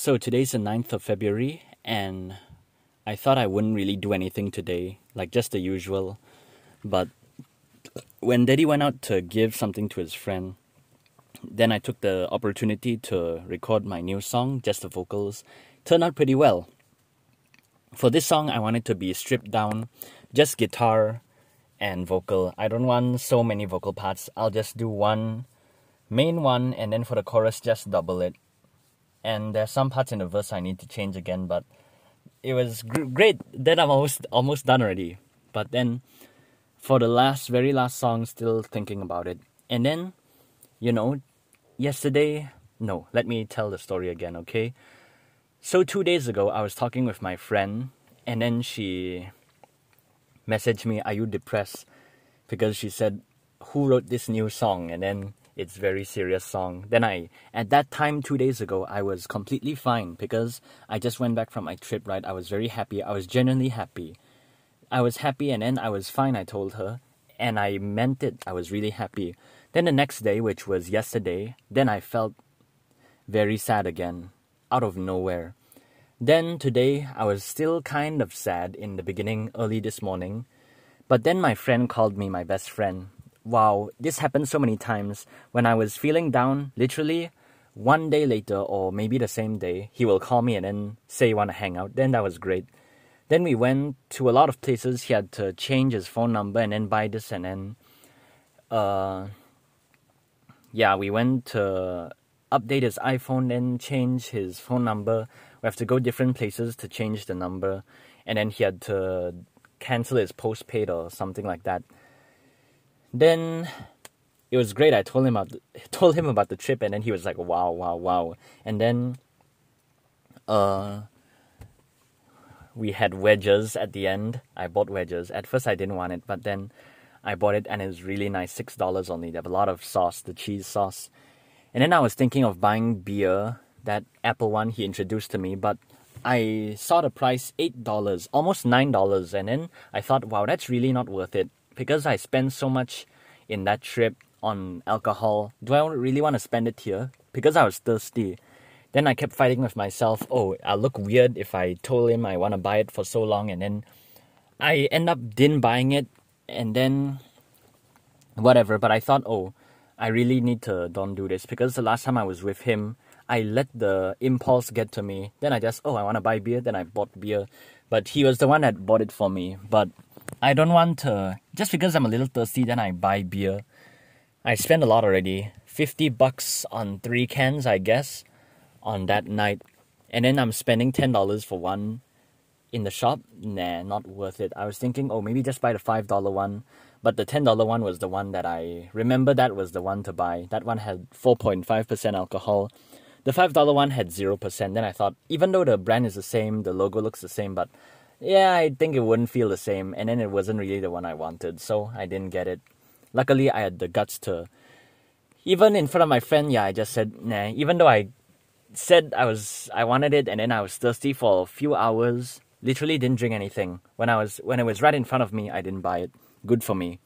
So today's the 9th of February, and I thought I wouldn't really do anything today, like just the usual. But when Daddy went out to give something to his friend, then I took the opportunity to record my new song, just the vocals. Turned out pretty well. For this song, I wanted to be stripped down, just guitar and vocal. I don't want so many vocal parts. I'll just do one main one, and then for the chorus, just double it. And there's some parts in the verse I need to change again, but it was gr- great. Then I'm almost almost done already. But then for the last, very last song, still thinking about it. And then, you know, yesterday, no, let me tell the story again, okay? So two days ago, I was talking with my friend, and then she messaged me, "Are you depressed?" Because she said, "Who wrote this new song?" And then it's very serious song. Then I, at that time, two days ago, I was completely fine because I just went back from my trip. Right, I was very happy. I was genuinely happy. I was happy, and then I was fine. I told her, and I meant it. I was really happy. Then the next day, which was yesterday, then I felt very sad again out of nowhere. Then today, I was still kind of sad in the beginning, early this morning. But then my friend called me, my best friend. Wow, this happened so many times. When I was feeling down, literally, one day later, or maybe the same day, he will call me and then say, Want to hang out? Then that was great. Then we went to a lot of places. He had to change his phone number and then buy this and then, uh, yeah, we went to update his iPhone, then change his phone number. We have to go different places to change the number, and then he had to cancel his postpaid or something like that. Then it was great. I told him about told him about the trip, and then he was like, "Wow, wow, wow!" And then, uh, we had wedges at the end. I bought wedges. At first, I didn't want it, but then I bought it, and it was really nice. Six dollars only. They have a lot of sauce, the cheese sauce. And then I was thinking of buying beer, that apple one he introduced to me, but I saw the price $8, almost $9, and then I thought, wow, that's really not worth it. Because I spent so much in that trip on alcohol, do I really want to spend it here? Because I was thirsty. Then I kept fighting with myself, oh, I'll look weird if I told him I want to buy it for so long, and then I end up didn't buying it, and then whatever, but I thought, oh, I really need to don't do this because the last time I was with him, I let the impulse get to me. Then I just, oh, I want to buy beer. Then I bought beer. But he was the one that bought it for me. But I don't want to, just because I'm a little thirsty, then I buy beer. I spent a lot already. 50 bucks on three cans, I guess, on that night. And then I'm spending $10 for one in the shop. Nah, not worth it. I was thinking, oh, maybe just buy the $5 one but the ten dollar one was the one that I remember. That was the one to buy. That one had four point five percent alcohol. The five dollar one had zero percent. Then I thought, even though the brand is the same, the logo looks the same, but yeah, I think it wouldn't feel the same. And then it wasn't really the one I wanted, so I didn't get it. Luckily, I had the guts to, even in front of my friend. Yeah, I just said nah. Even though I said I was I wanted it, and then I was thirsty for a few hours. Literally didn't drink anything. When I was when it was right in front of me, I didn't buy it good for me.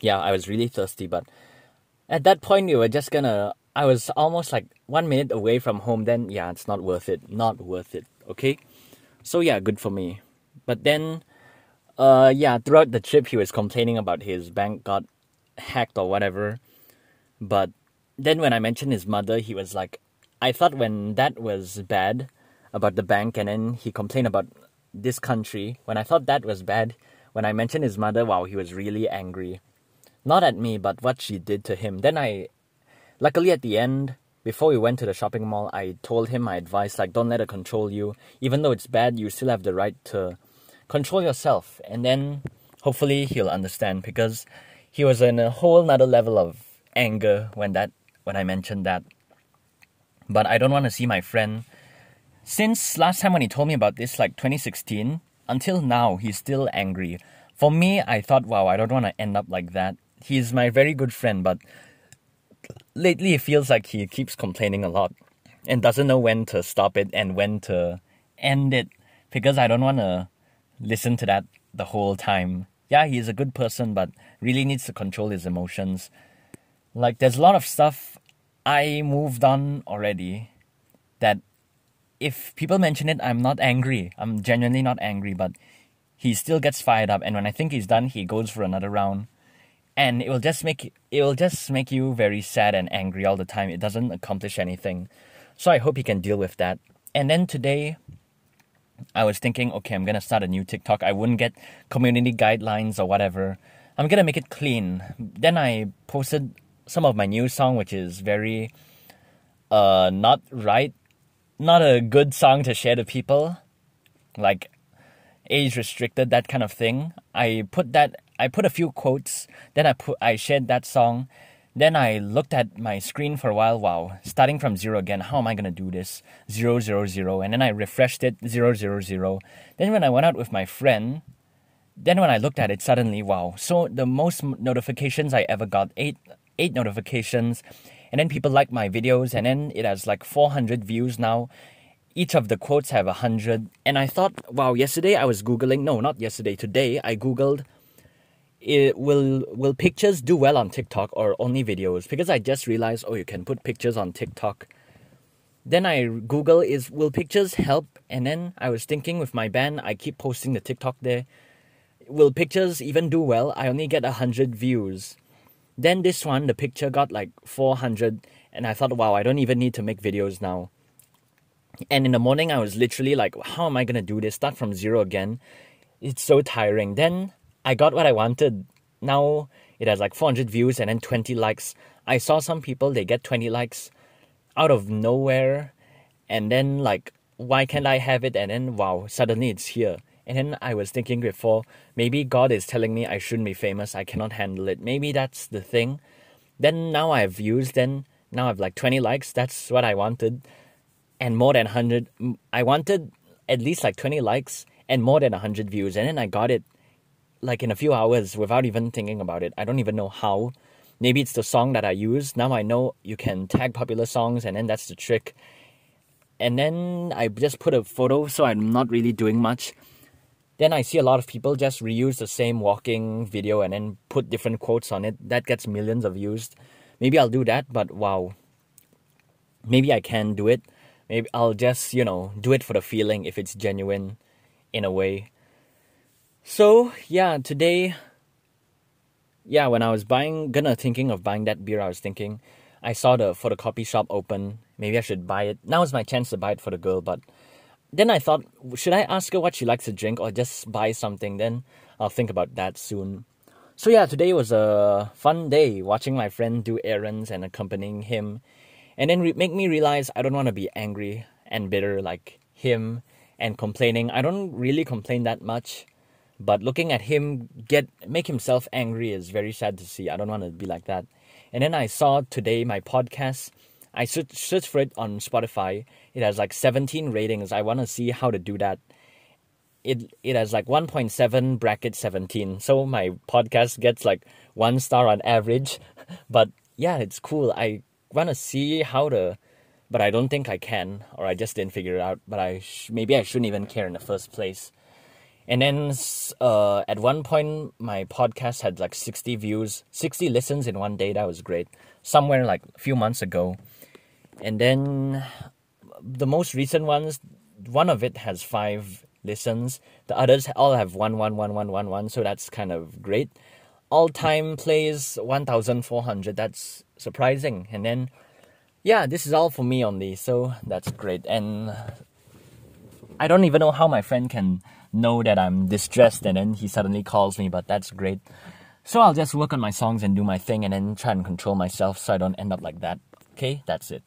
Yeah, I was really thirsty, but at that point, we were just gonna. I was almost like one minute away from home. Then, yeah, it's not worth it. Not worth it. Okay, so yeah, good for me. But then, uh, yeah, throughout the trip, he was complaining about his bank got hacked or whatever. But then, when I mentioned his mother, he was like, I thought when that was bad about the bank, and then he complained about this country. When I thought that was bad, when I mentioned his mother, wow, he was really angry. Not at me, but what she did to him. Then I, luckily at the end, before we went to the shopping mall, I told him my advice like, don't let it control you. Even though it's bad, you still have the right to control yourself. And then hopefully he'll understand because he was in a whole nother level of anger when that when I mentioned that. But I don't want to see my friend. Since last time when he told me about this, like 2016, until now, he's still angry. For me, I thought, wow, I don't want to end up like that. He's my very good friend, but lately it feels like he keeps complaining a lot and doesn't know when to stop it and when to end it because I don't want to listen to that the whole time. Yeah, he's a good person, but really needs to control his emotions. Like, there's a lot of stuff I moved on already, that if people mention it, I'm not angry. I'm genuinely not angry, but he still gets fired up. And when I think he's done, he goes for another round. And it will just make it will just make you very sad and angry all the time. It doesn't accomplish anything. So I hope he can deal with that. And then today, I was thinking, okay, I'm gonna start a new TikTok. I wouldn't get community guidelines or whatever. I'm gonna make it clean. Then I posted some of my new song, which is very uh not right, not a good song to share to people, like age restricted, that kind of thing. I put that. I put a few quotes. Then I put. I shared that song. Then I looked at my screen for a while. Wow, starting from zero again. How am I gonna do this? Zero zero zero. And then I refreshed it. Zero zero zero. Then when I went out with my friend, then when I looked at it, suddenly, wow. So the most notifications I ever got, eight eight notifications, and then people like my videos, and then it has like 400 views now. Each of the quotes have a 100, and I thought, wow, yesterday I was googling. No, not yesterday. Today I googled. It, will will pictures do well on TikTok or only videos? Because I just realized, oh, you can put pictures on TikTok. Then I Google is will pictures help? And then I was thinking with my band, I keep posting the TikTok there will pictures even do well? I only get 100 views. Then this one, the picture got like 400, and I thought, wow, I don't even need to make videos now. And in the morning, I was literally like, how am I gonna do this? Start from zero again. It's so tiring. Then I got what I wanted. Now it has like 400 views and then 20 likes. I saw some people, they get 20 likes out of nowhere, and then like, why can't I have it? And then wow, suddenly it's here. And then I was thinking before, maybe God is telling me I shouldn't be famous, I cannot handle it. Maybe that's the thing. Then now I have views, then now I have like 20 likes, that's what I wanted. And more than 100, I wanted at least like 20 likes and more than 100 views. And then I got it like in a few hours without even thinking about it. I don't even know how. Maybe it's the song that I use. Now I know you can tag popular songs, and then that's the trick. And then I just put a photo, so I'm not really doing much then I see a lot of people just reuse the same walking video and then put different quotes on it. That gets millions of views. Maybe I'll do that, but wow. Maybe I can do it. Maybe I'll just, you know, do it for the feeling if it's genuine in a way. So, yeah, today yeah, when I was buying gonna thinking of buying that beer, I was thinking I saw the photocopy shop open. Maybe I should buy it. Now is my chance to buy it for the girl, but then I thought, should I ask her what she likes to drink or just buy something? Then I'll think about that soon. So yeah, today was a fun day watching my friend do errands and accompanying him, and then re- make me realize I don't want to be angry and bitter like him and complaining. I don't really complain that much, but looking at him get make himself angry is very sad to see. I don't want to be like that. And then I saw today my podcast I search, search for it on Spotify. It has like 17 ratings. I want to see how to do that. It it has like 1.7 bracket 17. So my podcast gets like one star on average. But yeah, it's cool. I want to see how to, but I don't think I can, or I just didn't figure it out. But I sh- maybe I shouldn't even care in the first place. And then uh, at one point, my podcast had like 60 views, 60 listens in one day. That was great. Somewhere like a few months ago. And then the most recent ones, one of it has five listens. The others all have one, one, one, one, one, one. So that's kind of great. All time plays 1,400. That's surprising. And then, yeah, this is all for me only. So that's great. And I don't even know how my friend can know that I'm distressed and then he suddenly calls me, but that's great. So I'll just work on my songs and do my thing and then try and control myself so I don't end up like that. Okay, that's it.